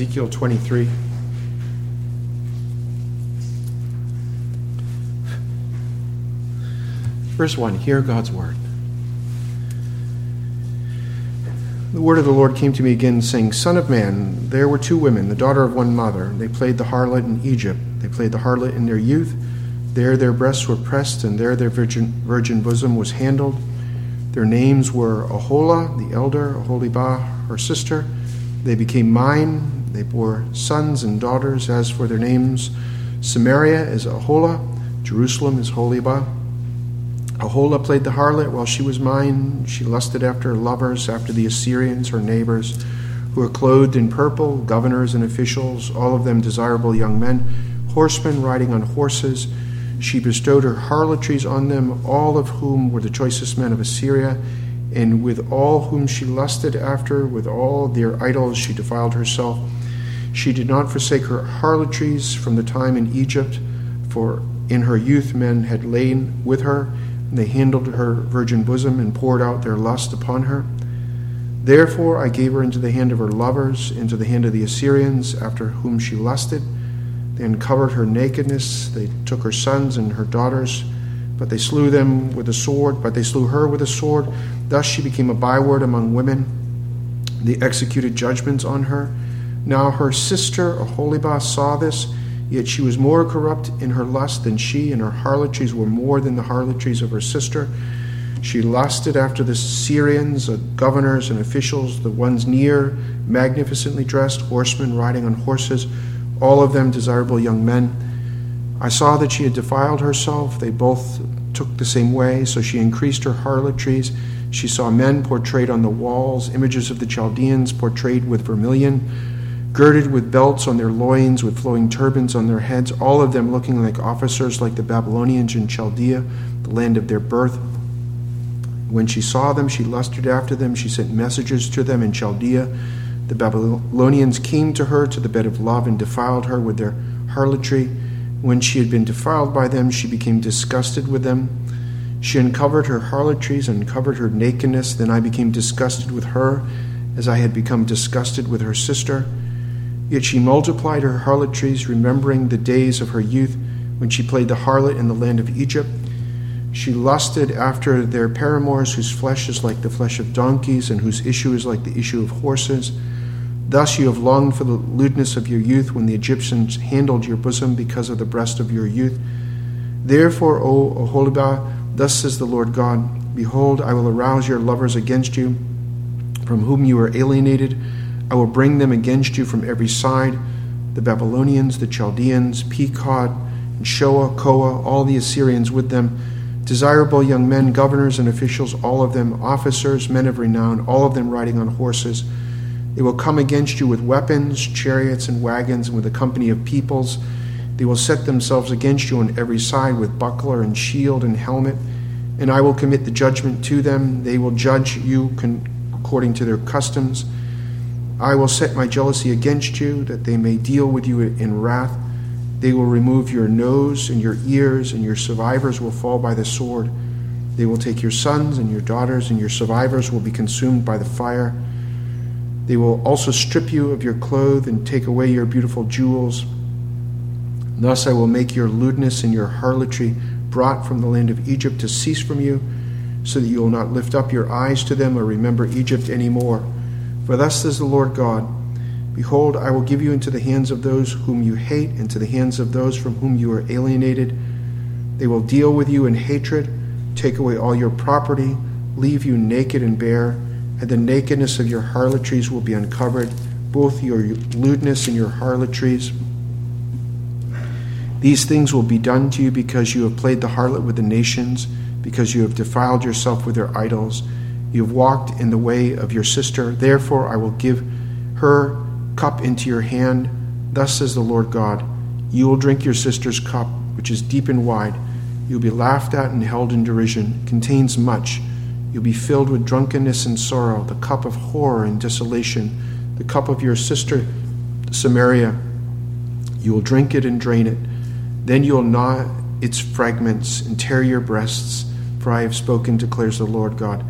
Ezekiel 23. Verse 1 Hear God's word. The word of the Lord came to me again, saying, Son of man, there were two women, the daughter of one mother. They played the harlot in Egypt. They played the harlot in their youth. There their breasts were pressed, and there their virgin, virgin bosom was handled. Their names were Aholah, the elder, Aholibah, her sister. They became mine. They bore sons and daughters. As for their names, Samaria is Aholah, Jerusalem is Aholibah. Aholah played the harlot while she was mine. She lusted after lovers, after the Assyrians, her neighbors, who were clothed in purple, governors and officials, all of them desirable young men, horsemen riding on horses. She bestowed her harlotries on them, all of whom were the choicest men of Assyria, and with all whom she lusted after, with all their idols, she defiled herself. She did not forsake her harlotries from the time in Egypt, for in her youth men had lain with her and they handled her virgin bosom and poured out their lust upon her. Therefore I gave her into the hand of her lovers, into the hand of the Assyrians, after whom she lusted. They uncovered her nakedness. They took her sons and her daughters, but they slew them with a sword, but they slew her with a sword. Thus she became a byword among women. They executed judgments on her. Now her sister Aholibah saw this Yet she was more corrupt in her lust than she, and her harlotries were more than the harlotries of her sister. She lusted after the Assyrians, the governors and officials, the ones near, magnificently dressed, horsemen riding on horses, all of them desirable young men. I saw that she had defiled herself. They both took the same way, so she increased her harlotries. She saw men portrayed on the walls, images of the Chaldeans portrayed with vermilion girded with belts on their loins, with flowing turbans on their heads, all of them looking like officers like the Babylonians in Chaldea, the land of their birth. When she saw them, she lusted after them. She sent messages to them in Chaldea. The Babylonians came to her to the bed of love and defiled her with their harlotry. When she had been defiled by them, she became disgusted with them. She uncovered her harlotries, uncovered her nakedness. Then I became disgusted with her, as I had become disgusted with her sister. Yet she multiplied her harlotries, remembering the days of her youth when she played the harlot in the land of Egypt. She lusted after their paramours, whose flesh is like the flesh of donkeys, and whose issue is like the issue of horses. Thus you have longed for the lewdness of your youth when the Egyptians handled your bosom because of the breast of your youth. Therefore, O Aholibah, thus says the Lord God Behold, I will arouse your lovers against you, from whom you are alienated I will bring them against you from every side the Babylonians, the Chaldeans, Pekod, and Shoa, Koa, all the Assyrians with them, desirable young men, governors and officials, all of them officers, men of renown, all of them riding on horses. They will come against you with weapons, chariots, and wagons, and with a company of peoples. They will set themselves against you on every side with buckler and shield and helmet, and I will commit the judgment to them. They will judge you according to their customs. I will set my jealousy against you, that they may deal with you in wrath. They will remove your nose and your ears, and your survivors will fall by the sword. They will take your sons and your daughters, and your survivors will be consumed by the fire. They will also strip you of your clothes and take away your beautiful jewels. Thus I will make your lewdness and your harlotry brought from the land of Egypt to cease from you, so that you will not lift up your eyes to them or remember Egypt any more. For thus says the Lord God Behold, I will give you into the hands of those whom you hate, and to the hands of those from whom you are alienated. They will deal with you in hatred, take away all your property, leave you naked and bare, and the nakedness of your harlotries will be uncovered, both your lewdness and your harlotries. These things will be done to you because you have played the harlot with the nations, because you have defiled yourself with their idols you have walked in the way of your sister. Therefore, I will give her cup into your hand. Thus says the Lord God You will drink your sister's cup, which is deep and wide. You'll be laughed at and held in derision, It contains much. You'll be filled with drunkenness and sorrow, the cup of horror and desolation, the cup of your sister Samaria. You will drink it and drain it. Then you will gnaw its fragments and tear your breasts, for I have spoken, declares the Lord God.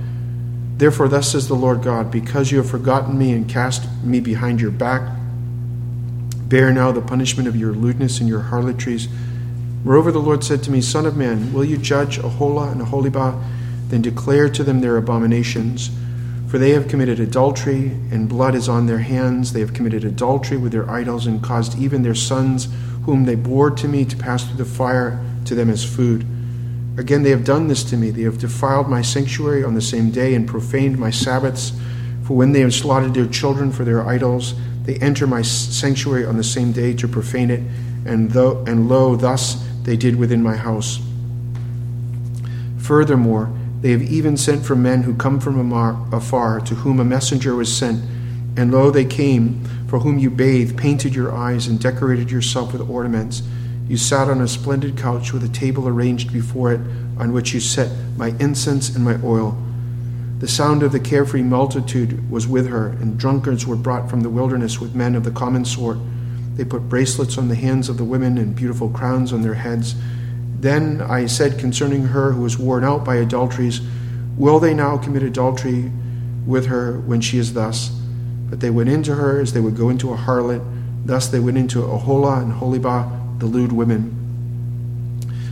Therefore, thus says the Lord God, because you have forgotten me and cast me behind your back, Bear now the punishment of your lewdness and your harlotries. Moreover, the Lord said to me, Son of man, will you judge Aholah and Aholibah? Then declare to them their abominations. For they have committed adultery, and blood is on their hands. They have committed adultery with their idols, and caused even their sons, whom they bore to me, to pass through the fire to them as food. Again, they have done this to me. They have defiled my sanctuary on the same day, and profaned my Sabbaths. For when they have slaughtered their children for their idols, they enter my sanctuary on the same day to profane it, and, though, and lo, thus they did within my house. Furthermore, they have even sent for men who come from afar, to whom a messenger was sent. And lo, they came, for whom you bathed, painted your eyes, and decorated yourself with ornaments. You sat on a splendid couch with a table arranged before it, on which you set my incense and my oil. The sound of the carefree multitude was with her, and drunkards were brought from the wilderness with men of the common sort. They put bracelets on the hands of the women and beautiful crowns on their heads. Then I said concerning her who was worn out by adulteries, Will they now commit adultery with her when she is thus? But they went into her as they would go into a harlot. Thus they went into Aholah and Aholibah, the lewd women.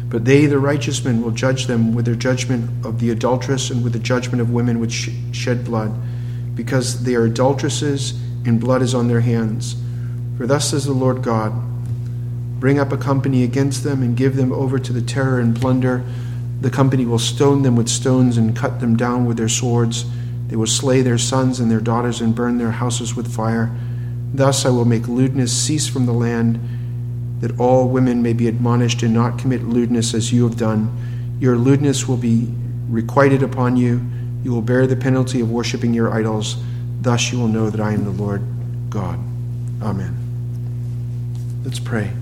But they, the righteous men, will judge them with their judgment of the adulteress and with the judgment of women which shed blood, because they are adulteresses and blood is on their hands. For thus says the Lord God Bring up a company against them and give them over to the terror and plunder. The company will stone them with stones and cut them down with their swords. They will slay their sons and their daughters and burn their houses with fire. Thus I will make lewdness cease from the land that all women may be admonished and not commit lewdness as you have done. Your lewdness will be requited upon you. You will bear the penalty of worshiping your idols. Thus you will know that I am the Lord God. Amen. Let's pray.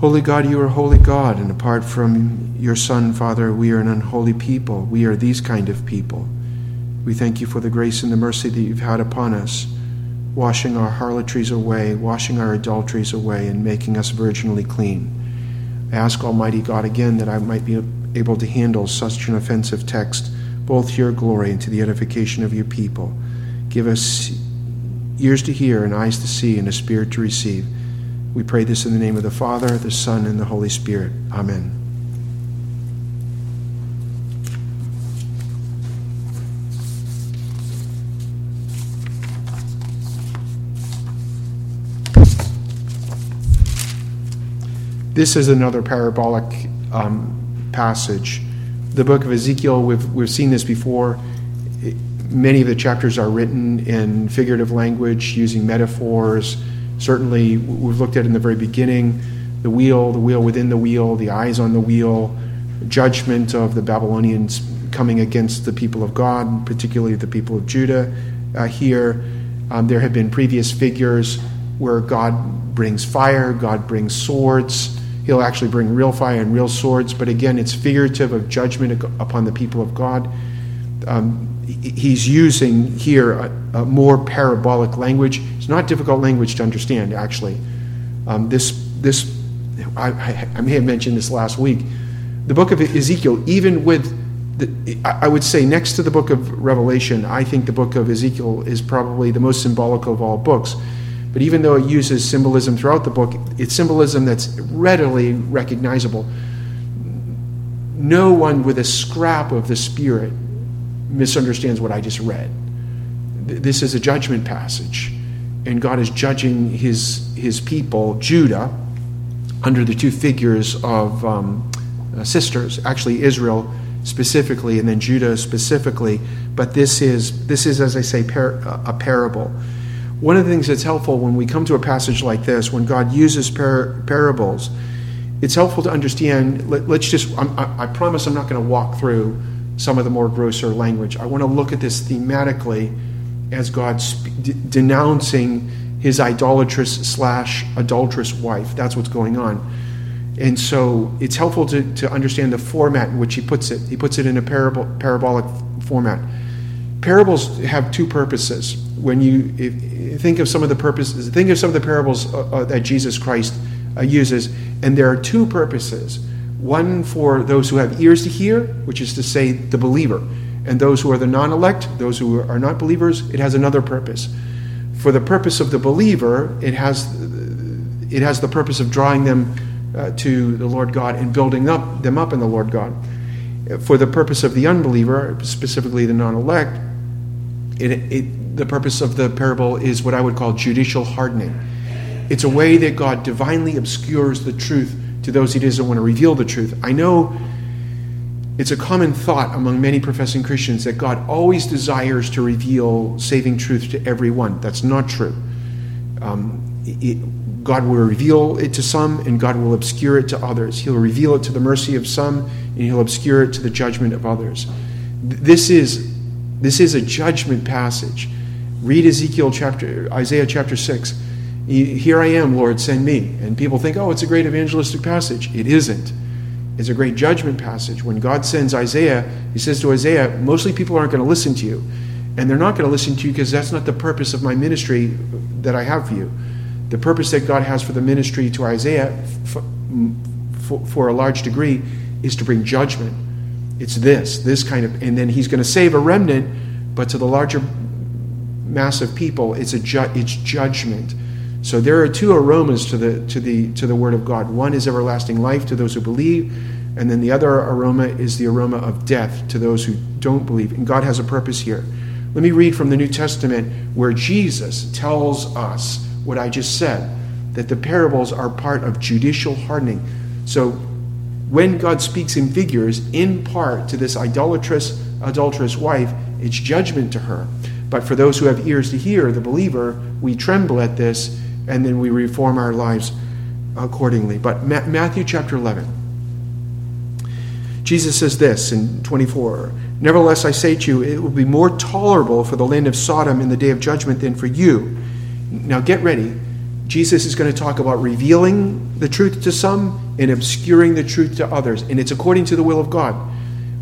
Holy God, you are holy God, and apart from your Son, Father, we are an unholy people. We are these kind of people. We thank you for the grace and the mercy that you've had upon us washing our harlotries away, washing our adulteries away, and making us virginally clean. I ask Almighty God again that I might be able to handle such an offensive text, both to your glory and to the edification of your people. Give us ears to hear and eyes to see and a spirit to receive. We pray this in the name of the Father, the Son, and the Holy Spirit. Amen. This is another parabolic um, passage. The book of Ezekiel, we've, we've seen this before. Many of the chapters are written in figurative language using metaphors. Certainly, we've looked at in the very beginning the wheel, the wheel within the wheel, the eyes on the wheel, judgment of the Babylonians coming against the people of God, particularly the people of Judah. Uh, here, um, there have been previous figures where God brings fire, God brings swords. He'll actually bring real fire and real swords, but again, it's figurative of judgment upon the people of God. Um, he's using here a, a, more parabolic language. It's not difficult language to understand, actually. Um, this, this I, I, may have mentioned this last week. The book of Ezekiel, even with, the, I would say next to the book of Revelation, I think the book of Ezekiel is probably the most symbolic of all books but even though it uses symbolism throughout the book, it's symbolism that's readily recognizable. No one with a scrap of the Spirit misunderstands what I just read. This is a judgment passage, and God is judging his, his people, Judah, under the two figures of um, uh, sisters, actually, Israel specifically, and then Judah specifically. But this is, this is as I say, par- a parable one of the things that's helpful when we come to a passage like this, when God uses par- parables, it's helpful to understand. Let, us just, i I promise I'm not going to walk through some of the more grosser language. I want to look at this thematically as God denouncing his idolatrous slash adulterous wife. That's what's going on. And so it's helpful to, to understand the format in which he puts it. He puts it in a parable, parabolic format. Parables have two purposes. When you if, think of some of the purposes, think of some of the parables uh, uh, that Jesus Christ uh, uses, and there are two purposes. One for those who have ears to hear, which is to say, the believer, and those who are the non elect, those who are not believers, it has another purpose. For the purpose of the believer, it has, it has the purpose of drawing them uh, to the Lord God and building up them up in the Lord God. For the purpose of the unbeliever, specifically the non-elect, it, it, the purpose of the parable is what I would call judicial hardening. It's a way that God divinely obscures the truth to those He doesn't want to reveal the truth. I know it's a common thought among many professing Christians that God always desires to reveal saving truth to everyone. That's not true. Um, it, God will reveal it to some, and God will obscure it to others. He'll reveal it to the mercy of some, and He'll obscure it to the judgment of others. This is, this is a judgment passage. Read Ezekiel chapter, Isaiah chapter 6. Here I am, Lord, send me. And people think, oh, it's a great evangelistic passage. It isn't. It's a great judgment passage. When God sends Isaiah, He says to Isaiah, mostly people aren't going to listen to you. And they're not going to listen to you because that's not the purpose of my ministry that I have for you. The purpose that God has for the ministry to Isaiah, for, for, for a large degree, is to bring judgment. It's this, this kind of, and then He's going to save a remnant, but to the larger mass of people, it's a ju- it's judgment. So there are two aromas to the to the to the word of God. One is everlasting life to those who believe, and then the other aroma is the aroma of death to those who don't believe. And God has a purpose here. Let me read from the New Testament where Jesus tells us what I just said that the parables are part of judicial hardening. So when God speaks in figures, in part to this idolatrous, adulterous wife, it's judgment to her. But for those who have ears to hear, the believer, we tremble at this and then we reform our lives accordingly. But Matthew chapter 11. Jesus says this in 24 Nevertheless, I say to you, it will be more tolerable for the land of Sodom in the day of judgment than for you. Now get ready. Jesus is going to talk about revealing the truth to some and obscuring the truth to others. And it's according to the will of God.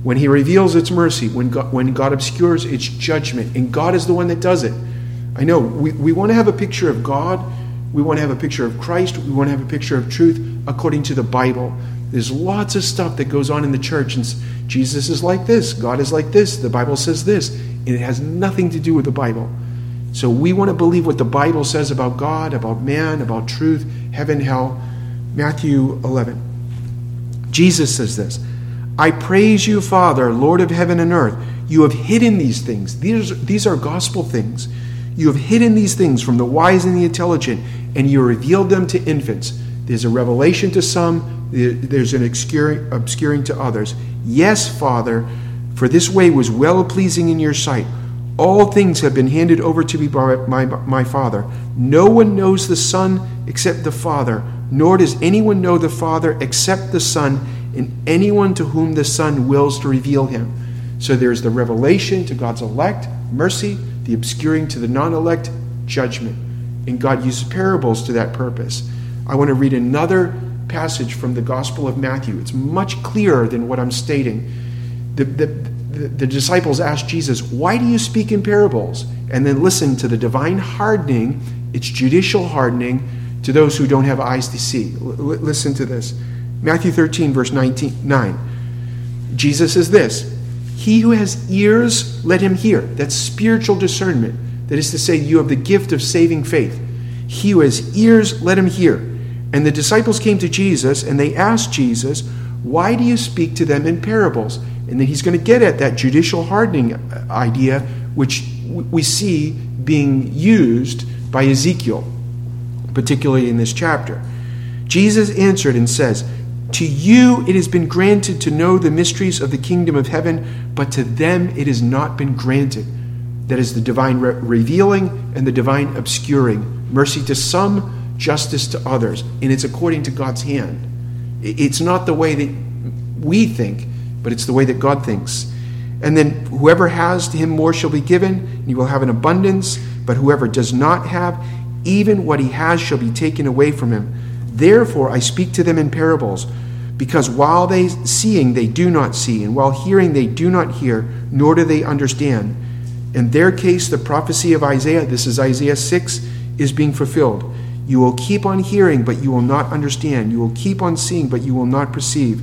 When He reveals, it's mercy. When God, when God obscures, it's judgment. And God is the one that does it. I know we, we want to have a picture of God we want to have a picture of Christ. We want to have a picture of truth according to the Bible. There's lots of stuff that goes on in the church, and Jesus is like this, God is like this, the Bible says this, and it has nothing to do with the Bible. So we want to believe what the Bible says about God, about man, about truth, heaven, hell. Matthew 11. Jesus says this I praise you, Father, Lord of heaven and earth. You have hidden these things. These, these are gospel things. You have hidden these things from the wise and the intelligent and you revealed them to infants. There's a revelation to some, there's an obscuring, obscuring to others. Yes, Father, for this way was well pleasing in your sight. All things have been handed over to me by my, my Father. No one knows the Son except the Father, nor does anyone know the Father except the Son, and anyone to whom the Son wills to reveal him. So there's the revelation to God's elect, mercy, the obscuring to the non elect, judgment and God uses parables to that purpose. I want to read another passage from the Gospel of Matthew. It's much clearer than what I'm stating. The, the, the, the disciples asked Jesus, Why do you speak in parables? And then listen to the divine hardening, it's judicial hardening to those who don't have eyes to see. L- listen to this Matthew 13, verse 19, 9. Jesus says this He who has ears, let him hear. That's spiritual discernment. That is to say, you have the gift of saving faith. He who has ears, let him hear. And the disciples came to Jesus and they asked Jesus, Why do you speak to them in parables? And then he's going to get at that judicial hardening uh, idea, which we see being used by Ezekiel, particularly in this chapter. Jesus answered and says, To you it has been granted to know the mysteries of the kingdom of heaven, but to them it has not been granted. That is the divine re- revealing and the divine obscuring. Mercy to some, justice to others. And it's according to God's hand. It's not the way that we think, but it's the way that God thinks. And then whoever has to him more shall be given, and he will have an abundance. But whoever does not have, even what he has shall be taken away from him. Therefore I speak to them in parables, because while they seeing they do not see, and while hearing they do not hear, nor do they understand. In their case, the prophecy of Isaiah, this is Isaiah 6, is being fulfilled. You will keep on hearing, but you will not understand. You will keep on seeing, but you will not perceive.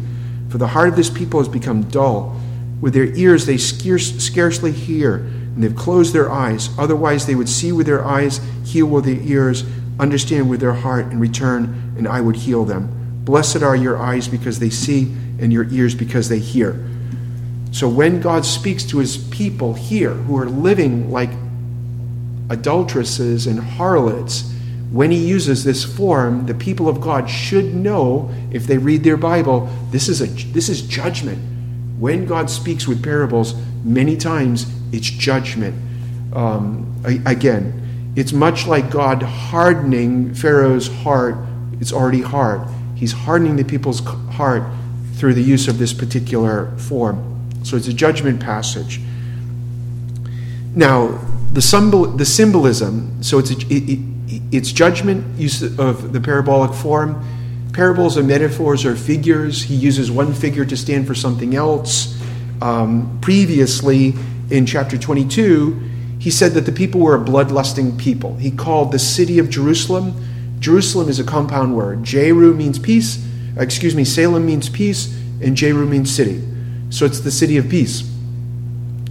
For the heart of this people has become dull. With their ears they scarce, scarcely hear. and they've closed their eyes. Otherwise, they would see with their eyes, hear with their ears, understand with their heart, and return, and I would heal them. Blessed are your eyes because they see, and your ears because they hear. So when God speaks to his people here who are living like adulteresses and harlots, when he uses this form, the people of God should know, if they read their Bible, this is, a, this is judgment. When God speaks with parables, many times it's judgment. Um, again, it's much like God hardening Pharaoh's heart. It's already hard. He's hardening the people's heart through the use of this particular form. So it's a judgment passage. Now, the, symbol, the symbolism, so it's, a, it, it, it's judgment use of the parabolic form. Parables are metaphors or figures. He uses one figure to stand for something else. Um, previously, in chapter 22, he said that the people were a bloodlusting people. He called the city of Jerusalem. Jerusalem is a compound word. Jeru means peace, excuse me, Salem means peace, and Jeru means city. So it's the city of peace.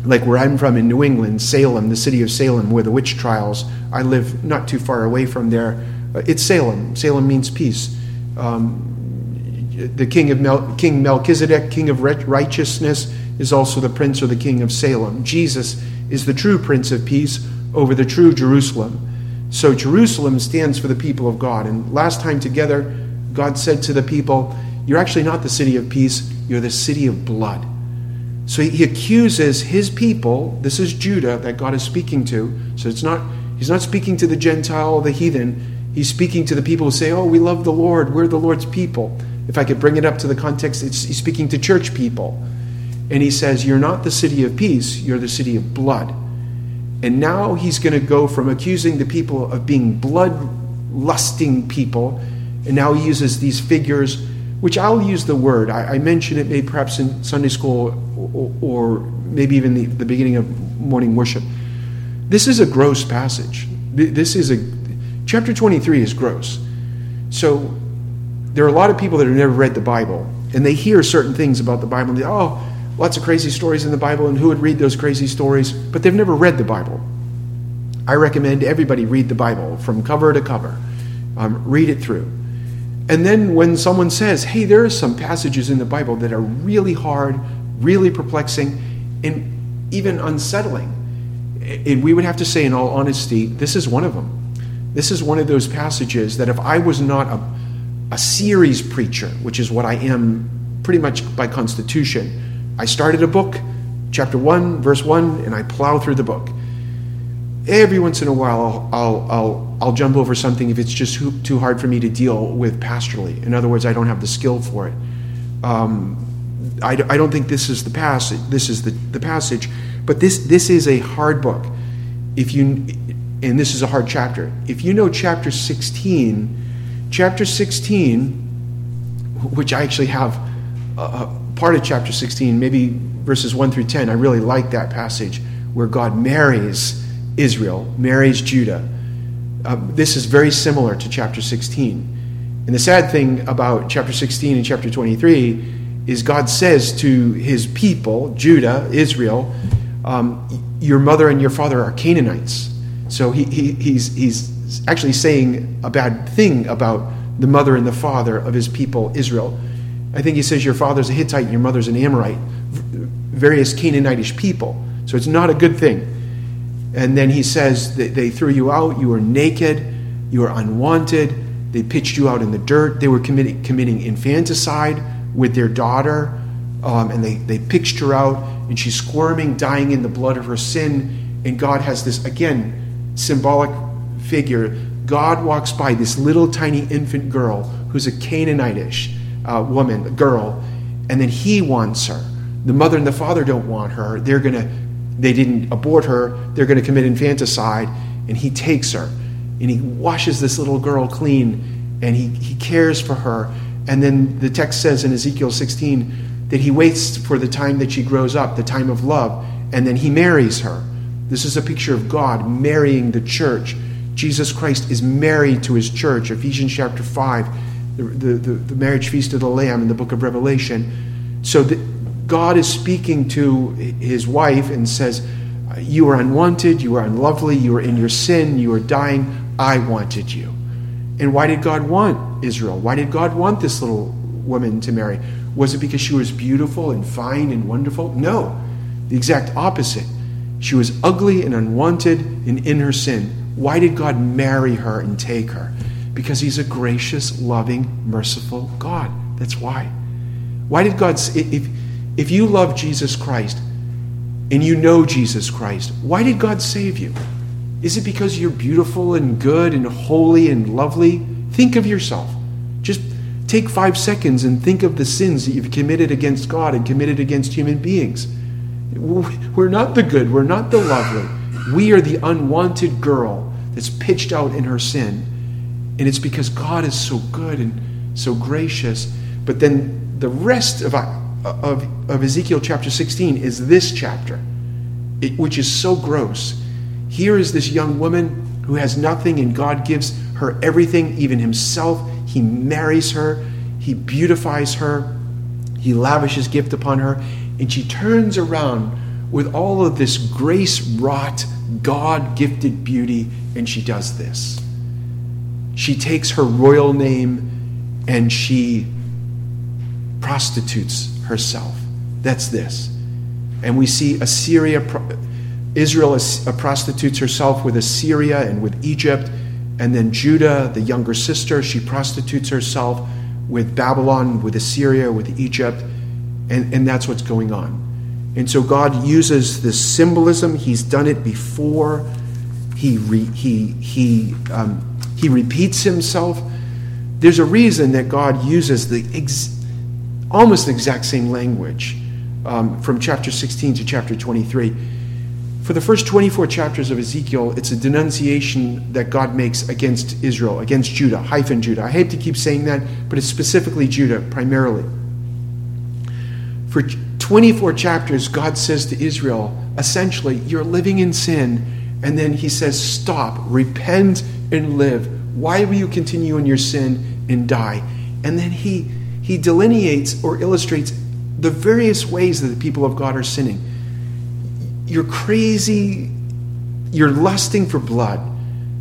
Like where I'm from in New England, Salem, the city of Salem, where the witch trials, I live not too far away from there. Uh, it's Salem. Salem means peace. Um, the king of Mel- King Melchizedek, king of righteousness, is also the prince or the king of Salem. Jesus is the true prince of peace over the true Jerusalem. So Jerusalem stands for the people of God. And last time together, God said to the people, You're actually not the city of peace, you're the city of blood. So he accuses his people, this is Judah that God is speaking to. So it's not he's not speaking to the Gentile, the heathen. He's speaking to the people who say, "Oh, we love the Lord. We're the Lord's people." If I could bring it up to the context, he's speaking to church people. And he says, You're not the city of peace, you're the city of blood. And now he's going to go from accusing the people of being blood lusting people, and now he uses these figures which I'll use the word. I, I mentioned it maybe perhaps in Sunday school or, or maybe even the, the beginning of morning worship. This is a gross passage. This is a chapter 23 is gross. So there are a lot of people that have never read the Bible, and they hear certain things about the Bible, and they, oh, lots of crazy stories in the Bible, and who would read those crazy stories? But they've never read the Bible. I recommend everybody read the Bible from cover to cover. Um, read it through. And then when someone says, hey, there are some passages in the Bible that are really hard, really perplexing, and even unsettling, and we would have to say, in all honesty, this is one of them. This is one of those passages that if I was not a, a series preacher, which is what I am pretty much by constitution, I started a book, chapter 1, verse 1, and I plow through the book. Every once in a while, I'll, I'll, I'll, I'll jump over something if it's just too hard for me to deal with pastorally. In other words, I don't have the skill for it. Um, I, I don't think this is the passage. This is the, the passage, but this this is a hard book. If you and this is a hard chapter. If you know chapter 16, chapter 16, which I actually have a, part of chapter 16, maybe verses 1 through 10, I really like that passage where God marries Israel, marries Judah. Uh, this is very similar to chapter 16. And the sad thing about chapter 16 and chapter 23 is God says to his people, Judah, Israel, um, your mother and your father are Canaanites. So he, he, he's, he's actually saying a bad thing about the mother and the father of his people, Israel. I think he says your father's a Hittite and your mother's an Amorite, various Canaanitish people. So it's not a good thing. And then he says they threw you out, you were naked, you were unwanted, they pitched you out in the dirt, they were committing, committing infanticide with their daughter, um, and they, they pitched her out, and she's squirming, dying in the blood of her sin. And God has this, again, symbolic figure. God walks by this little tiny infant girl who's a Canaanitish uh, woman, a girl, and then he wants her. The mother and the father don't want her. They're going to they didn't abort her, they're going to commit infanticide, and he takes her and he washes this little girl clean and he, he cares for her. And then the text says in Ezekiel 16 that he waits for the time that she grows up, the time of love, and then he marries her. This is a picture of God marrying the church. Jesus Christ is married to his church. Ephesians chapter 5, the, the, the, the marriage feast of the Lamb in the book of Revelation. So the, God is speaking to his wife and says, You are unwanted, you are unlovely, you are in your sin, you are dying. I wanted you. And why did God want Israel? Why did God want this little woman to marry? Was it because she was beautiful and fine and wonderful? No, the exact opposite. She was ugly and unwanted and in her sin. Why did God marry her and take her? Because He's a gracious, loving, merciful God. That's why. Why did God, if, if you love Jesus Christ and you know Jesus Christ, why did God save you? Is it because you're beautiful and good and holy and lovely? Think of yourself. Just take five seconds and think of the sins that you've committed against God and committed against human beings. We're not the good, we're not the lovely. We are the unwanted girl that's pitched out in her sin. And it's because God is so good and so gracious. But then the rest of, of, of Ezekiel chapter 16 is this chapter, it, which is so gross. Here is this young woman who has nothing, and God gives her everything, even Himself. He marries her, He beautifies her, He lavishes gift upon her, and she turns around with all of this grace wrought, God gifted beauty, and she does this. She takes her royal name and she prostitutes herself. That's this. And we see Assyria, Israel uh, prostitutes herself with Assyria and with Egypt. And then Judah, the younger sister, she prostitutes herself with Babylon, with Assyria, with Egypt. And, and that's what's going on. And so God uses this symbolism. He's done it before. He, re, he, he, um, he repeats himself. There's a reason that God uses the almost the exact same language um, from chapter 16 to chapter 23. For the first 24 chapters of Ezekiel, it's a denunciation that God makes against Israel, against Judah, hyphen Judah. I hate to keep saying that, but it's specifically Judah primarily. For 24 chapters, God says to Israel, essentially, you're living in sin. And then he says, stop, repent, and live. Why will you continue in your sin and die? And then he, he delineates or illustrates the various ways that the people of God are sinning. You're crazy, you're lusting for blood,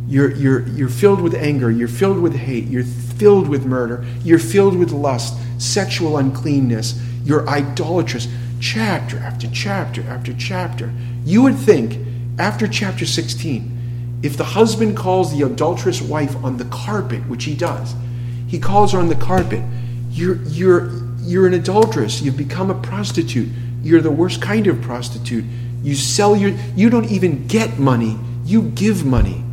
you're, you're, you're filled with anger, you're filled with hate, you're filled with murder, you're filled with lust, sexual uncleanness you're idolatrous. Chapter after chapter after chapter. You would think, after chapter 16, if the husband calls the adulterous wife on the carpet, which he does, he calls her on the carpet, you're, you're, you're an adulteress. You've become a prostitute. You're the worst kind of prostitute. You sell your, you don't even get money, you give money.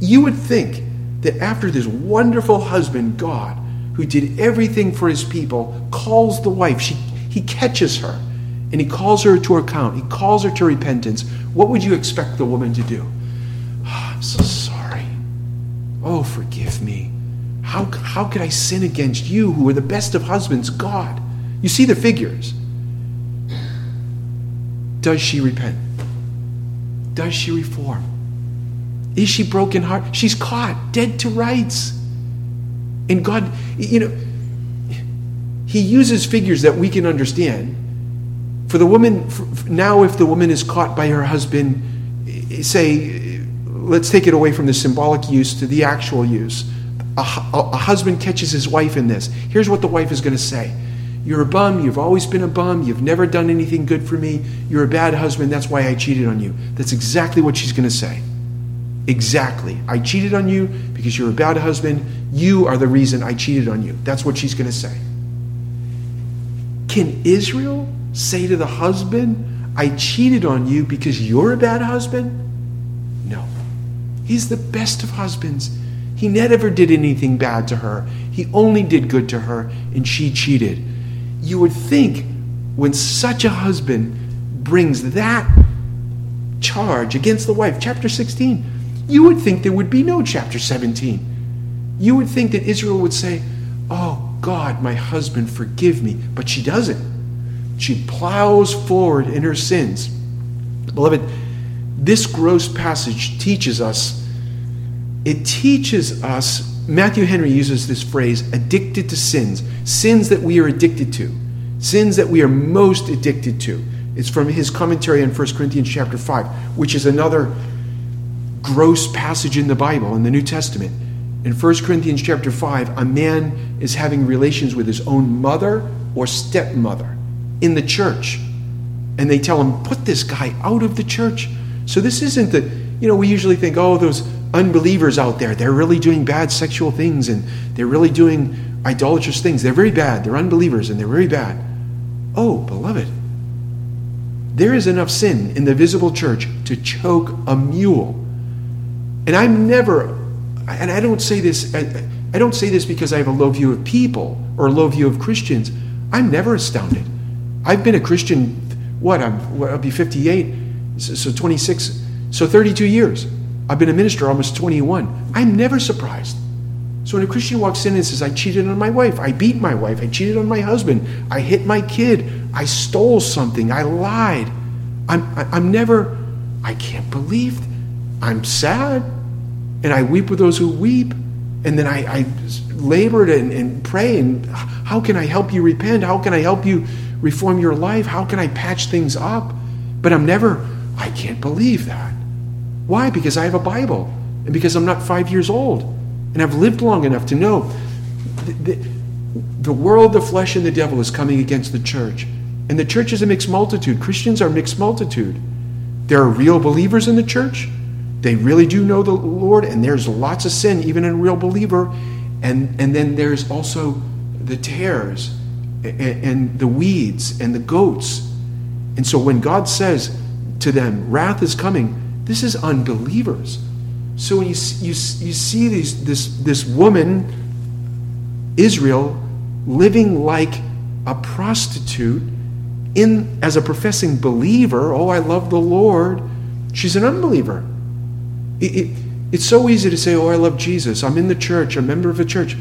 You would think that after this wonderful husband, God, who did everything for his people, calls the wife. She, he catches her and he calls her to account. He calls her to repentance. What would you expect the woman to do? Oh, I'm so sorry. Oh, forgive me. How, how could I sin against you, who are the best of husbands, God? You see the figures. Does she repent? Does she reform? Is she broken heart? She's caught, dead to rights. And God, you know, He uses figures that we can understand. For the woman, now if the woman is caught by her husband, eh, say, let's take it away from the symbolic use to the actual use. A, a, husband catches his wife in this. Here's what the wife is going to say You're a bum. You've always been a bum. You've never done anything good for me. You're a bad husband. That's why I cheated on you. That's exactly what she's going to say. Exactly. I cheated on you because you're a bad husband. You are the reason I cheated on you. That's what she's going to say. Can Israel say to the husband, I cheated on you because you're a bad husband? No. He's the best of husbands. He never did anything bad to her. He only did good to her, and she cheated. You would think when such a husband brings that charge against the wife, chapter 16, you would think there would be no chapter 17. You would think that Israel would say, Oh, God, my husband, forgive me. But she doesn't. She plows forward in her sins. Beloved, this gross passage teaches us, it teaches us, Matthew Henry uses this phrase, addicted to sins, sins that we are addicted to, sins that we are most addicted to. It's from his commentary on 1 Corinthians chapter 5, which is another gross passage in the Bible, in the New Testament. In 1 Corinthians chapter 5, a man is having relations with his own mother or stepmother in the church. And they tell him, put this guy out of the church. So this isn't the, you know, we usually think, oh, those unbelievers out there, they're really doing bad sexual things and they're really doing idolatrous things. They're very bad. They're unbelievers and they're very bad. Oh, beloved, there is enough sin in the visible church to choke a mule. And I'm never, and I don't say this, I, I don't say this because I have a low view of people or a low view of Christians. I'm never astounded. I've been a Christian, what, I'm, I'll be 58, so 26, so 32 years. I've been a minister almost 21. I'm never surprised. So when a Christian walks in and says, I cheated on my wife, I beat my wife, I cheated on my husband, I hit my kid, I stole something, I lied, I'm, I'm never, I can't believe, I'm sad, and I weep with those who weep. And then I, I labor and, and pray, and how can I help you repent? How can I help you reform your life? How can I patch things up? But I'm never, I can't believe that. Why? Because I have a Bible and because I'm not five years old and I've lived long enough to know the, the, the world, the flesh, and the devil is coming against the church. And the church is a mixed multitude. Christians are a mixed multitude. There are real believers in the church. They really do know the Lord, and there's lots of sin, even in a real believer. And, and then there's also the tares and, and the weeds and the goats. And so when God says to them, wrath is coming, this is unbelievers. So when you, you, you see these, this, this woman, Israel, living like a prostitute in, as a professing believer, oh, I love the Lord, she's an unbeliever. It, it, it's so easy to say, oh, I love Jesus. I'm in the church, I'm a member of a church.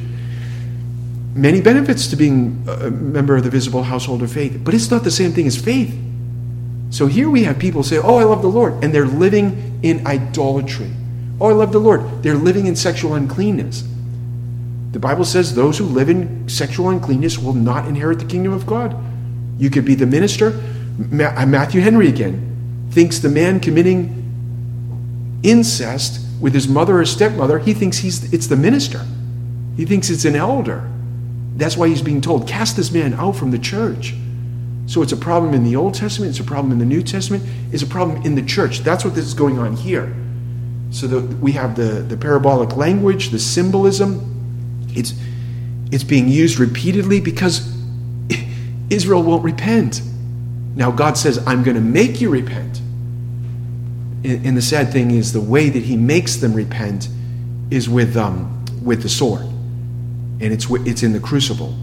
Many benefits to being a member of the visible household of faith, but it's not the same thing as faith. So here we have people say, Oh, I love the Lord, and they're living in idolatry. Oh, I love the Lord. They're living in sexual uncleanness. The Bible says those who live in sexual uncleanness will not inherit the kingdom of God. You could be the minister. Uh, Matthew Henry again thinks the man committing incest with his mother or stepmother, he thinks he's, it's the minister. He thinks it's an elder. That's why he's being told, cast this man out from the church. So it's a problem in the Old Testament, it's a problem in the New Testament, it's a problem in the church. That's what is going on here. So the, we have the, the parabolic language, the symbolism. It's, it's being used repeatedly because Israel won't repent. Now God says, I'm going to make you repent. And, and, the sad thing is, the way that He makes them repent is with, um, with the sword, and it's, it's in the crucible.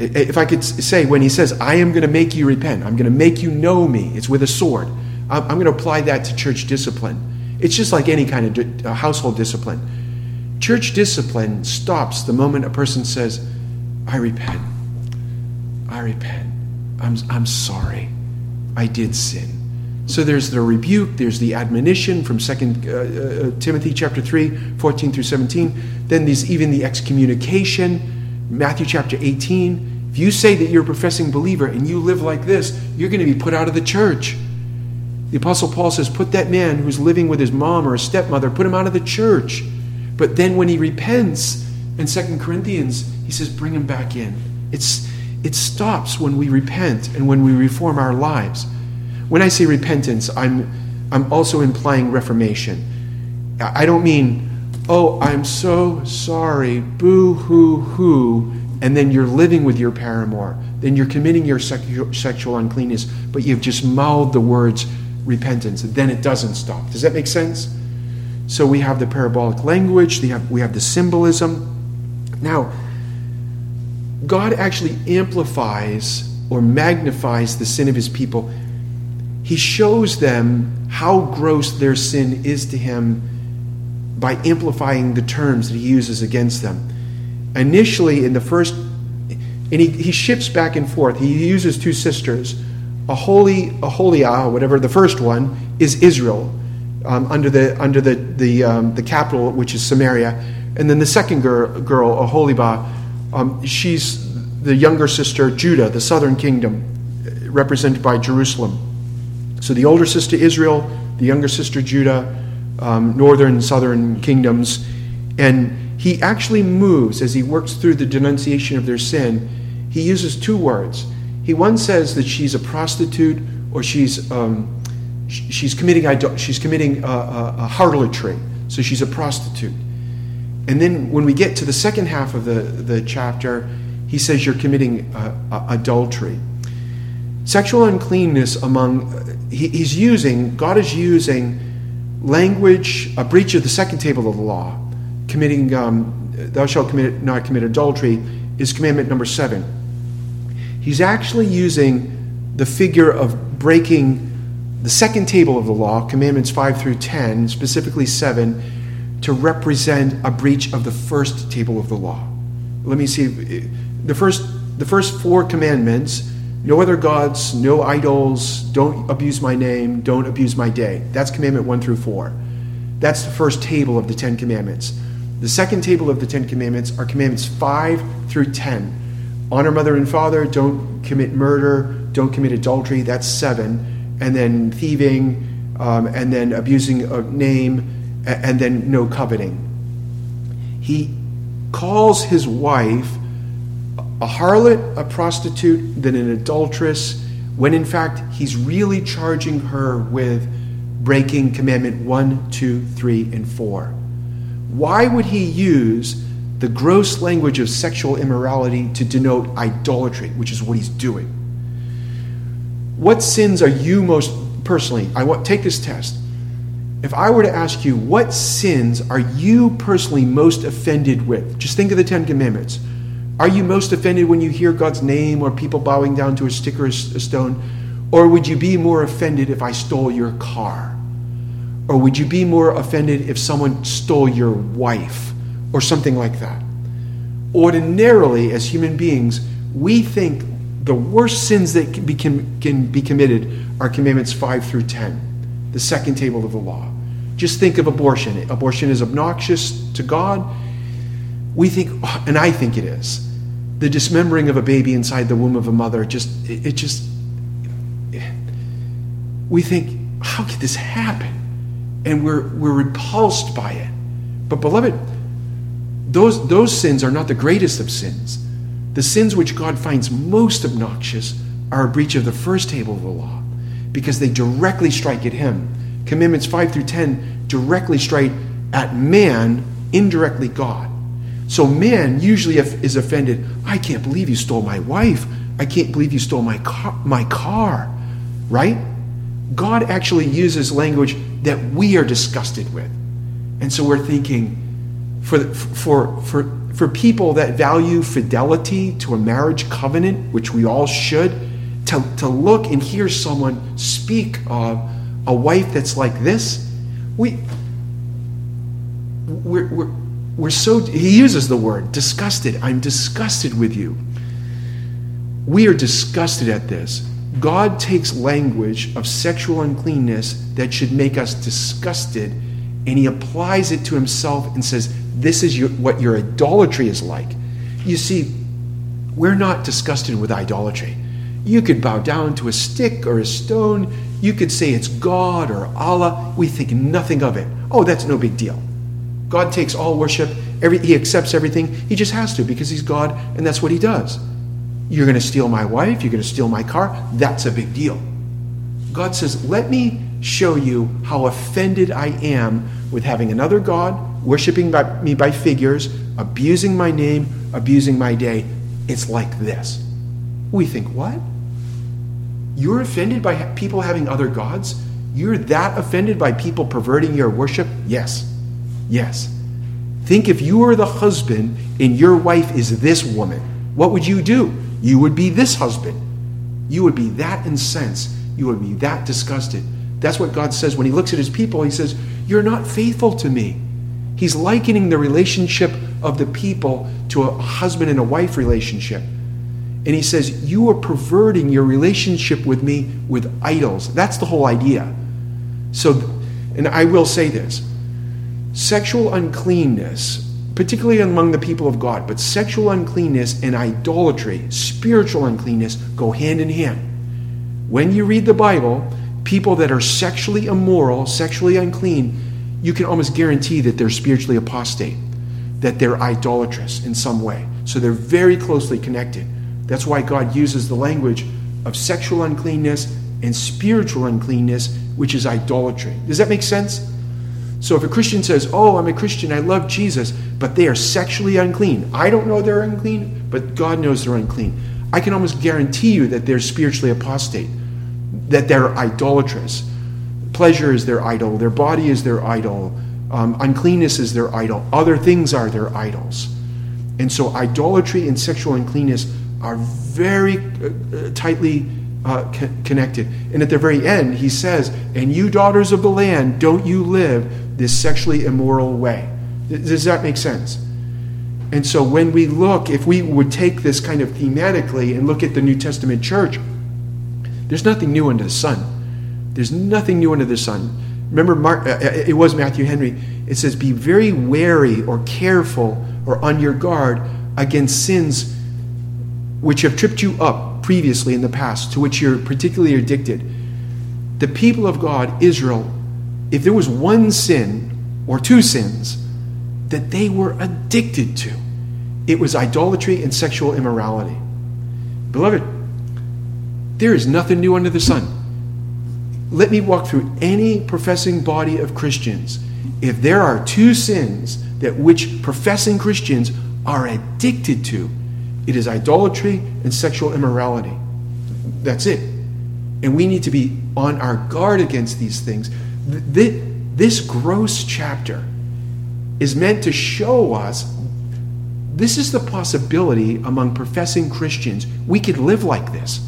If I could say, when he says, I am going to make you repent, I'm going to make you know me, it's with a sword. I'm going to apply that to church discipline. It's just like any kind of uh, household discipline. Church discipline stops the moment a person says, I repent. I repent. I'm, I'm sorry. I did sin. So there's the rebuke, there's the admonition from 2 uh, uh, Timothy chapter 3, 14 through 17. Then there's even the excommunication Matthew chapter 18. If you say that you're a professing believer and you live like this, you're going to be put out of the church. The Apostle Paul says, Put that man who's living with his mom or his stepmother, put him out of the church. But then when he repents in Second Corinthians, he says, Bring him back in. It's, it stops when we repent and when we reform our lives. When I say repentance, I'm, I'm also implying reformation. I don't mean oh, I'm so sorry, boo hoo hoo, and then you're living with your paramour, then you're committing your sexual uncleanness, but you've just mouthed the words repentance, and then it doesn't stop. Does that make sense? So we have the parabolic language, we have, we have the symbolism. Now, God actually amplifies or magnifies the sin of his people. He shows them how gross their sin is to him by amplifying the terms that he uses against them. Initially, in the first, and he, he shifts back and forth. He uses two sisters. A holy, Aholiah, whatever the first one, is Israel, um, under the under the the um, the capital, which is Samaria, and then the second girl, girl Aholibah, um, she's the younger sister, Judah, the southern kingdom, represented by Jerusalem. So the older sister Israel, the younger sister Judah, um, northern and southern kingdoms. And he actually moves as he works through the denunciation of their sin. He uses two words. He one says that she's a prostitute or she's, um, she's committing, she's committing a, a, a harlotry. So she's a prostitute. And then when we get to the second half of the, the chapter, he says you're committing uh, adultery. Sexual uncleanness among, he, he's using, God is using language, a breach of the second table of the law, committing, um, thou shalt commit, not commit adultery, is commandment number seven. He's actually using the figure of breaking the second table of the law, commandments 5 through 10, specifically 7, to represent a breach of the first table of the law. Let me see. The first, the first four commandments no other gods, no idols, don't abuse my name, don't abuse my day. That's commandment 1 through 4. That's the first table of the Ten Commandments. The second table of the Ten Commandments are commandments 5 through 10. Honor mother and father, don't commit murder, don't commit adultery, that's 7. And then thieving, um, and then abusing a name, and then no coveting. He calls his wife a harlot, a prostitute, then an adulteress, when in fact he's really charging her with breaking commandment 1, 2, 3, and 4. Why would he use the gross language of sexual immorality to denote idolatry, which is what he's doing? What sins are you most personally? I want take this test. If I were to ask you, what sins are you personally most offended with? Just think of the Ten Commandments. Are you most offended when you hear God's name or people bowing down to a stick or a stone? Or would you be more offended if I stole your car? Or would you be more offended if someone stole your wife or something like that? Ordinarily, as human beings, we think the worst sins that can be, can be committed are commandments 5 through 10, the second table of the law. Just think of abortion. Abortion is obnoxious to God. We think, and I think it is the dismembering of a baby inside the womb of a mother just it, it just we think how could this happen? And we're we're repulsed by it. But beloved those those sins are not the greatest of sins. The sins which god finds most obnoxious are a breach of the first table of the law because they directly strike at him. Commandments 5 through 10 directly strike at man indirectly god so man usually is offended. I can't believe you stole my wife. I can't believe you stole my car, my car. Right? God actually uses language that we are disgusted with. And so we're thinking for, for, for, for people that value fidelity to a marriage covenant, which we all should, to, to look and hear someone speak of a wife that's like this, we, we're, we're we're so, he uses the word disgusted. I'm disgusted with you. We are disgusted at this. God takes language of sexual uncleanness that should make us disgusted and he applies it to himself and says, This is your, what your idolatry is like. You see, we're not disgusted with idolatry. You could bow down to a stick or a stone. You could say it's God or Allah. We think nothing of it. Oh, that's no big deal. God takes all worship, every, He accepts everything. He just has to because He's God and that's what He does. You're going to steal my wife, you're going to steal my car, that's a big deal. God says, Let me show you how offended I am with having another God, worshiping by, me by figures, abusing my name, abusing my day. It's like this. We think, What? You're offended by people having other gods? You're that offended by people perverting your worship? Yes. Yes. Think if you were the husband and your wife is this woman, what would you do? You would be this husband. You would be that incensed. You would be that disgusted. That's what God says when He looks at His people. He says, You're not faithful to me. He's likening the relationship of the people to a husband and a wife relationship. And He says, You are perverting your relationship with me with idols. That's the whole idea. So, and I will say this Sexual uncleanness, particularly among the people of God, but sexual uncleanness and idolatry, spiritual uncleanness, go hand in hand. When you read the Bible, people that are sexually immoral, sexually unclean, you can almost guarantee that they're spiritually apostate, that they're idolatrous in some way. So they're very closely connected. That's why God uses the language of sexual uncleanness and spiritual uncleanness, which is idolatry. Does that make sense? So if a Christian says, Oh, I'm a Christian, I love Jesus, but they are sexually unclean, I don't know they're unclean, but God knows they're unclean. I can almost guarantee you that they're spiritually apostate, that they're idolatrous. Pleasure is their idol, their body is their idol, um, uncleanness is their idol, other things are their idols. And so idolatry and sexual uncleanness are very uh, tightly uh, co- connected. And at the very end, he says, And you daughters of the land, don't you live this sexually immoral way. Does that make sense? And so when we look, if we would take this kind of thematically and look at the New Testament church, there's nothing new under the sun. There's nothing new under the sun. Remember, Mark, uh, uh, it was Matthew Henry. It says, Be very wary or careful or on your guard against sins which have tripped you up previously in the past, to which you're particularly addicted. The people of God, Israel, if there was one sin or two sins that they were addicted to, it was idolatry and sexual immorality. Beloved, there is nothing new under the sun. Let me walk through any professing body of Christians. If there are two sins that which professing Christians are addicted to, it is idolatry and sexual immorality. That's it. And we need to be on our guard against these things. This gross chapter is meant to show us this is the possibility among professing Christians. We could live like this.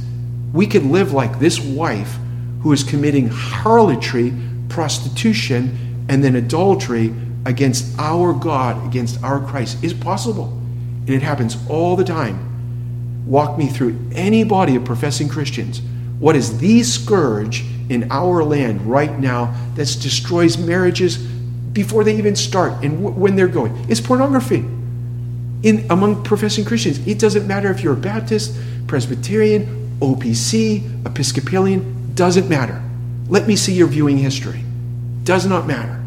We could live like this wife who is committing harlotry, prostitution, and then adultery against our God, against our Christ, is possible. And it happens all the time. Walk me through any body of professing Christians. What is the scourge in our land right now that destroys marriages before they even start and w- when they're going? It's pornography. In among professing Christians, it doesn't matter if you're a Baptist, Presbyterian, OPC, Episcopalian, doesn't matter. Let me see your viewing history. Does not matter.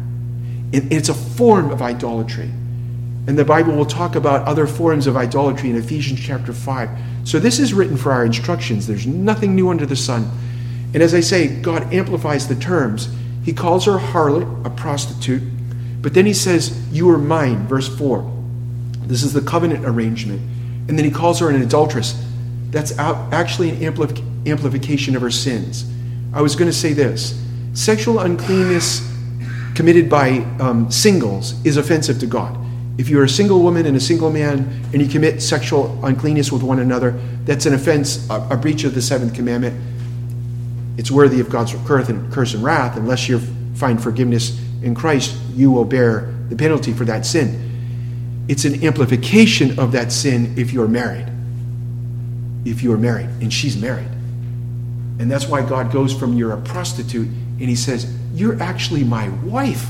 It, it's a form of idolatry. And the Bible will talk about other forms of idolatry in Ephesians chapter 5. So this is written for our instructions. There's nothing new under the sun. And as I say, God amplifies the terms. He calls her a harlot, a prostitute, but then he says, You are mine, verse 4. This is the covenant arrangement. And then he calls her an adulteress. That's actually an amplification of her sins. I was going to say this sexual uncleanness committed by um, singles is offensive to God. If you're a single woman and a single man and you commit sexual uncleanness with one another, that's an offense, a, a breach of the seventh commandment. It's worthy of God's curse and, wrath. Unless you find forgiveness in Christ, you will bear the penalty for that sin. It's an amplification of that sin if you're married. If you're married, and she's married. And that's why God goes from you're a prostitute and he says, You're actually my wife.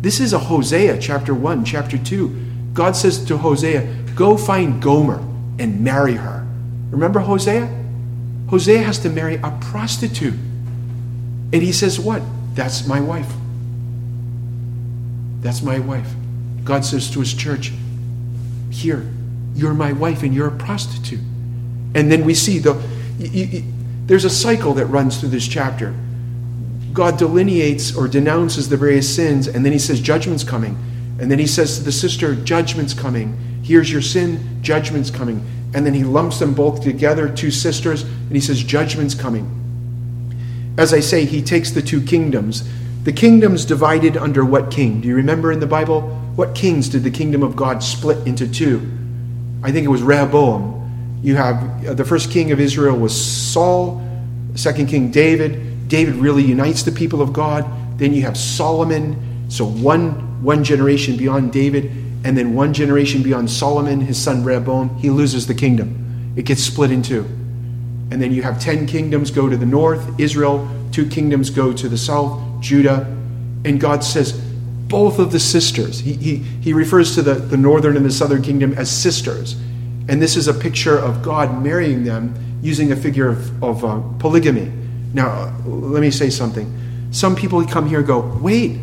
This is a Hosea chapter 1, chapter 2. God says to Hosea, Go find Gomer and marry her. Remember Hosea? Hosea has to marry a prostitute. And he says, What? That's my wife. That's my wife. God says to his church, Here, you're my wife and you're a prostitute. And then we see the, there's a cycle that runs through this chapter. God delineates or denounces the various sins, and then he says, Judgment's coming. And then he says to the sister, Judgment's coming. Here's your sin, judgment's coming. And then he lumps them both together, two sisters, and he says, Judgment's coming. As I say, he takes the two kingdoms. The kingdoms divided under what king? Do you remember in the Bible? What kings did the kingdom of God split into two? I think it was Rehoboam. You have uh, the first king of Israel was Saul, second king David, David really unites the people of God. Then you have Solomon. So one, one generation beyond David, and then one generation beyond Solomon, his son Rehoboam, he loses the kingdom. It gets split in two. And then you have ten kingdoms go to the north, Israel, two kingdoms go to the south, Judah. And God says, both of the sisters, he, he, he refers to the, the northern and the southern kingdom as sisters. And this is a picture of God marrying them using a figure of, of uh, polygamy. Now, let me say something. Some people come here go, wait,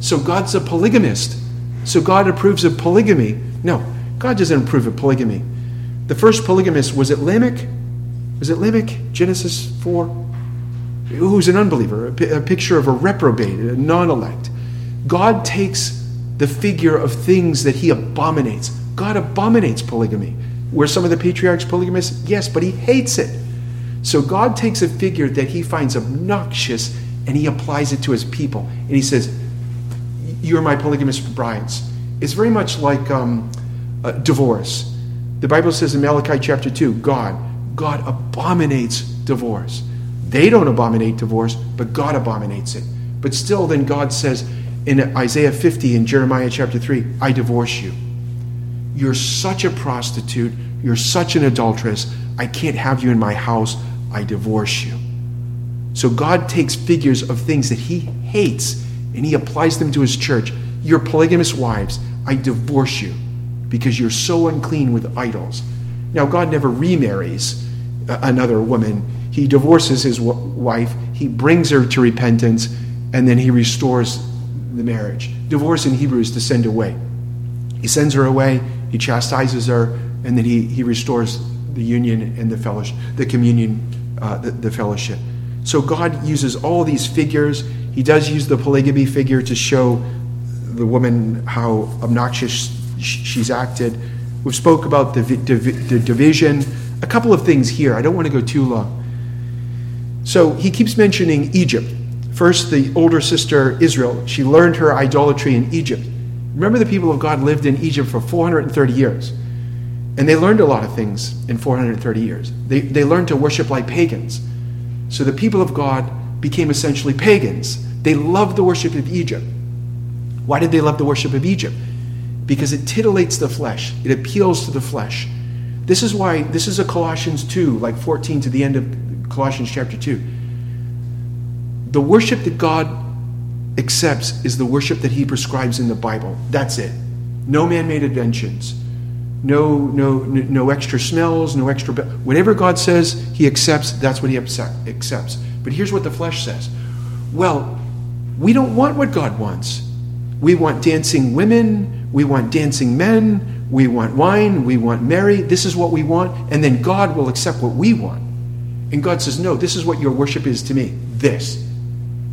so God's a polygamist. So God approves of polygamy. No, God doesn't approve of polygamy. The first polygamist, was it Lamech? Was it Lamech? Genesis 4? Who's an unbeliever, a, picture of a reprobate, a non elect. God takes the figure of things that he abominates. God abominates polygamy. Were some of the patriarchs polygamists? Yes, but he hates it. So God takes a figure that he finds obnoxious and he applies it to his people. And he says, You're my polygamous brides. It's very much like um, divorce. The Bible says in Malachi chapter 2 God, God abominates divorce. They don't abominate divorce, but God abominates it. But still, then God says in Isaiah 50 and Jeremiah chapter 3, I divorce you. You're such a prostitute. You're such an adulteress. I can't have you in my house. I divorce you. So God takes figures of things that he hates and he applies them to his church. Your polygamous wives, I divorce you because you're so unclean with idols. Now, God never remarries another woman. He divorces his wife, he brings her to repentance, and then he restores the marriage. Divorce in Hebrew is to send away. He sends her away, he chastises her, and then he, he restores the union and the fellowship, the communion, uh, the, the fellowship. So God uses all these figures. He does use the polygamy figure to show the woman how obnoxious she's acted. We've spoke about the, the division. A couple of things here. I don't want to go too long. So he keeps mentioning Egypt. First, the older sister Israel. She learned her idolatry in Egypt. Remember, the people of God lived in Egypt for 430 years. And they learned a lot of things in 430 years. They, they learned to worship like pagans. So the people of God became essentially pagans. They loved the worship of Egypt. Why did they love the worship of Egypt? Because it titillates the flesh, it appeals to the flesh. This is why, this is a Colossians 2, like 14 to the end of Colossians chapter 2. The worship that God accepts is the worship that he prescribes in the Bible. That's it. No man made inventions. No, no, no extra smells, no extra. Whatever God says he accepts, that's what he accepts. But here's what the flesh says Well, we don't want what God wants. We want dancing women, we want dancing men, we want wine, we want Mary. This is what we want. And then God will accept what we want. And God says, No, this is what your worship is to me. This.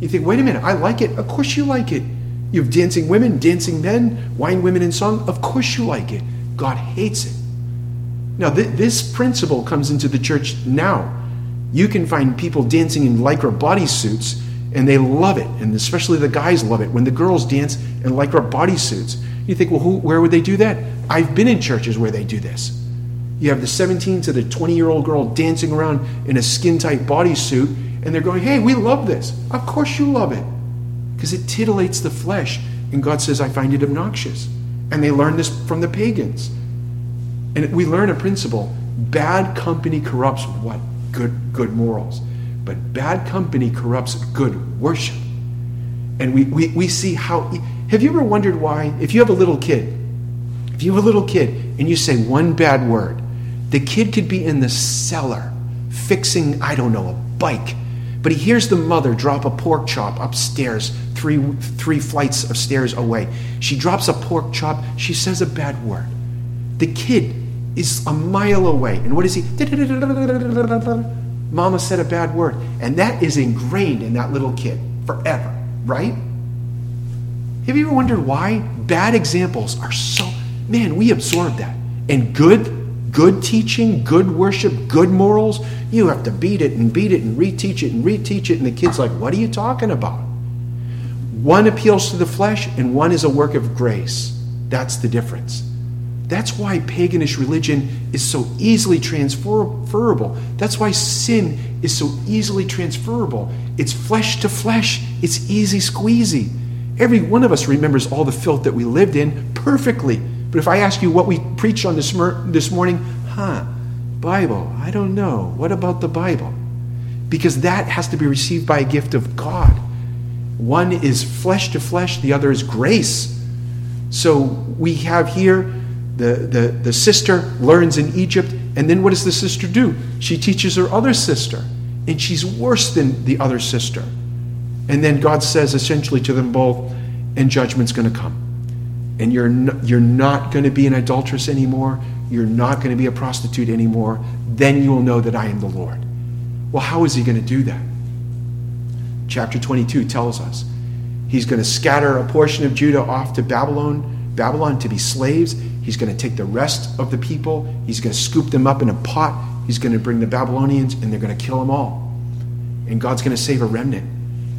You think, wait a minute, I like it. Of course you like it. You have dancing women, dancing men, wine women and song. Of course you like it. God hates it. Now, th- this principle comes into the church now. You can find people dancing in lycra bodysuits, and they love it, and especially the guys love it when the girls dance in lycra bodysuits. You think, well, who, where would they do that? I've been in churches where they do this. You have the 17 to the 20 year old girl dancing around in a skin tight bodysuit, and they're going, hey, we love this. Of course you love it. Because it titillates the flesh. And God says, I find it obnoxious. And they learn this from the pagans. And we learn a principle bad company corrupts what? Good, good morals. But bad company corrupts good worship. And we, we, we see how. Have you ever wondered why? If you have a little kid, if you have a little kid and you say one bad word, the kid could be in the cellar fixing, I don't know, a bike. But he hears the mother drop a pork chop upstairs, three, three flights of stairs away. She drops a pork chop. She says a bad word. The kid is a mile away. And what is he? Mama said a bad word. And that is ingrained in that little kid forever, right? Have you ever wondered why bad examples are so, man, we absorb that. And good, good teaching, good worship, good morals, you have to beat it and beat it and reteach it and reteach it. And the kid's like, what are you talking about? One appeals to the flesh and one is a work of grace. That's the difference. That's why paganish religion is so easily transferable. That's why sin is so easily transferable. It's flesh to flesh, it's easy squeezy. Every one of us remembers all the filth that we lived in perfectly. But if I ask you what we preached on this, this morning, huh, Bible, I don't know. What about the Bible? Because that has to be received by a gift of God. One is flesh to flesh, the other is grace. So we have here the, the, the sister learns in Egypt, And then what does the sister do? She teaches her other sister, and she's worse than the other sister. And then God says essentially to them both, and judgment's going to come. And you're you're not going to be an adulteress anymore. You're not going to be a prostitute anymore. Then you will know that I am the Lord. Well, how is he going to do that? Chapter 22 tells us he's going to scatter a portion of Judah off to Babylon, Babylon to be slaves. He's going to take the rest of the people. He's going to scoop them up in a pot. He's going to bring the Babylonians and they're going to kill them all. And God's going to save a remnant.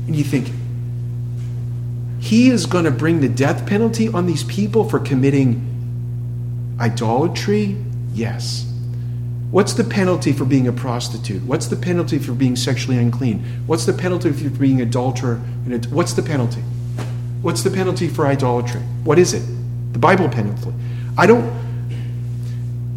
And you think, he is going to bring the death penalty on these people for committing idolatry? Yes. What's the penalty for being a prostitute? What's the penalty for being sexually unclean? What's the penalty for being adulterer? What's the penalty? What's the penalty for idolatry? What is it? The Bible penalty. I don't.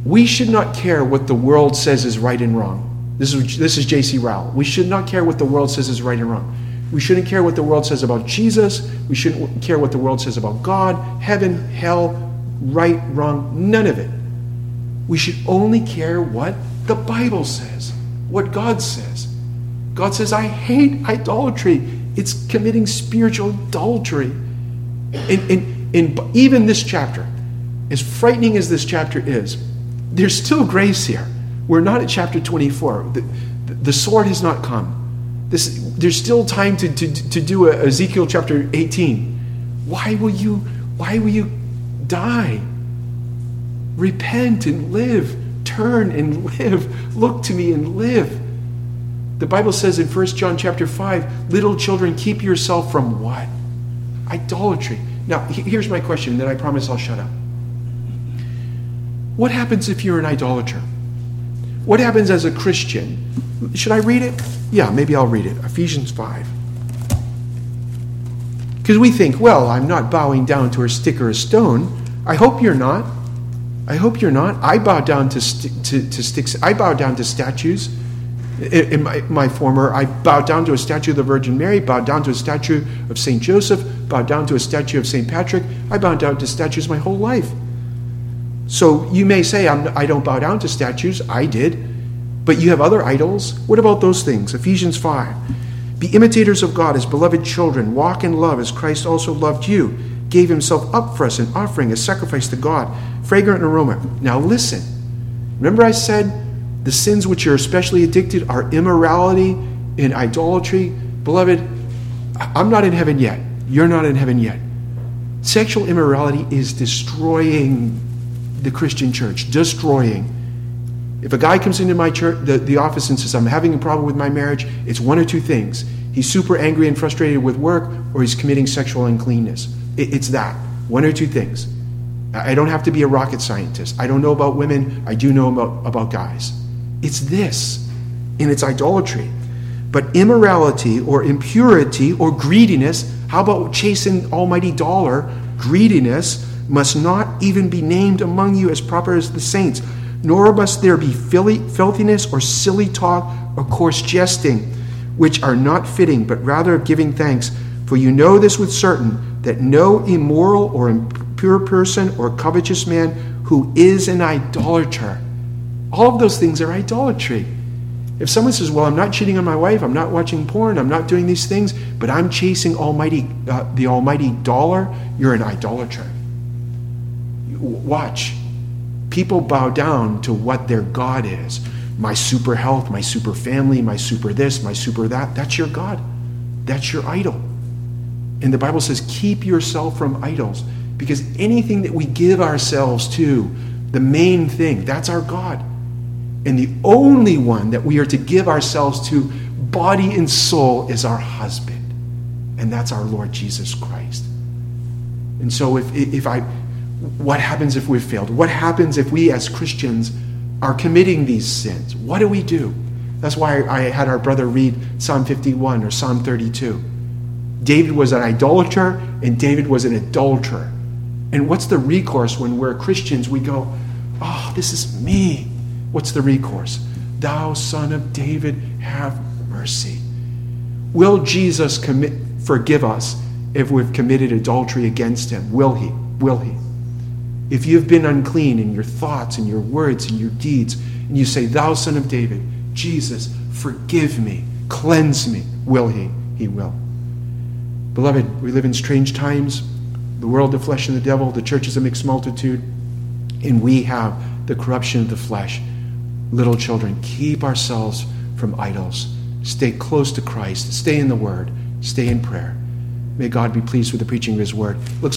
We should not care what the world says is right and wrong. This is this is J.C. Ryle. We should not care what the world says is right and wrong. We shouldn't care what the world says about Jesus. We shouldn't care what the world says about God, heaven, hell, right, wrong, none of it. We should only care what the Bible says, what God says. God says, I hate idolatry. It's committing spiritual adultery. And, and, and even this chapter, as frightening as this chapter is, there's still grace here. We're not at chapter 24. The, the sword has not come. This, there's still time to, to, to do a Ezekiel chapter 18. Why will you, why will you die? Repent and live. Turn and live. Look to me and live. The Bible says in 1 John chapter 5, little children, keep yourself from what? Idolatry. Now, here's my question, and then I promise I'll shut up. What happens if you're an idolater? What happens as a Christian? Should I read it? Yeah, maybe I'll read it. Ephesians 5. Because we think, well, I'm not bowing down to a stick or a stone. I hope you're not. I hope you're not. I bow down to, st- to, to sticks. I bow down to statues. In my, my, former, I bowed down to a statue of the Virgin Mary, bowed down to a statue of St. Joseph, bowed down to a statue of St. Patrick. I bowed down to statues my whole life. So you may say, I'm, I don't bow down to statues. I did. But you have other idols? What about those things? Ephesians 5. Be imitators of God as beloved children. Walk in love as Christ also loved you, gave himself up for us, an offering, a sacrifice to God, fragrant aroma. Now listen. Remember, I said the sins which you're especially addicted are immorality and idolatry? Beloved, I'm not in heaven yet. You're not in heaven yet. Sexual immorality is destroying the Christian church, destroying. If a guy comes into my church, the, the office and says, I'm having a problem with my marriage, it's one or two things. He's super angry and frustrated with work, or he's committing sexual uncleanness. It, it's that. One or two things. I don't have to be a rocket scientist. I don't know about women. I do know about, about guys. It's this, and it's idolatry. But immorality or impurity or greediness, how about chasing almighty dollar? Greediness must not even be named among you as proper as the saints nor must there be filthiness or silly talk or coarse jesting, which are not fitting, but rather of giving thanks. For you know this with certain, that no immoral or impure person or covetous man who is an idolater. All of those things are idolatry. If someone says, Well, I'm not cheating on my wife, I'm not watching porn, I'm not doing these things, but I'm chasing almighty, uh, the almighty dollar, you're an idolater. Watch people bow down to what their God is. My super health, my super family, my super this, my super that. That's your God. That's your idol. And the Bible says, keep yourself from idols because anything that we give ourselves to, the main thing, that's our God. And the only one that we are to give ourselves to, body and soul, is our husband. And that's our Lord Jesus Christ. And so if, if I what happens if we've failed? What happens if we as Christians are committing these sins? What do we do? That's why I had our brother read Psalm 51 or Psalm 32. David was an idolater and David was an adulterer. And what's the recourse when we're Christians? We go, Oh, this is me. What's the recourse? Thou son of David, have mercy. Will Jesus commit, forgive us if we've committed adultery against him? Will he? Will he? If you've been unclean in your thoughts and your words and your deeds, and you say, Thou son of David, Jesus, forgive me, cleanse me, will he? He will. Beloved, we live in strange times. The world, the flesh, and the devil, the church is a mixed multitude, and we have the corruption of the flesh. Little children, keep ourselves from idols. Stay close to Christ. Stay in the Word. Stay in prayer. May God be pleased with the preaching of His Word. Looks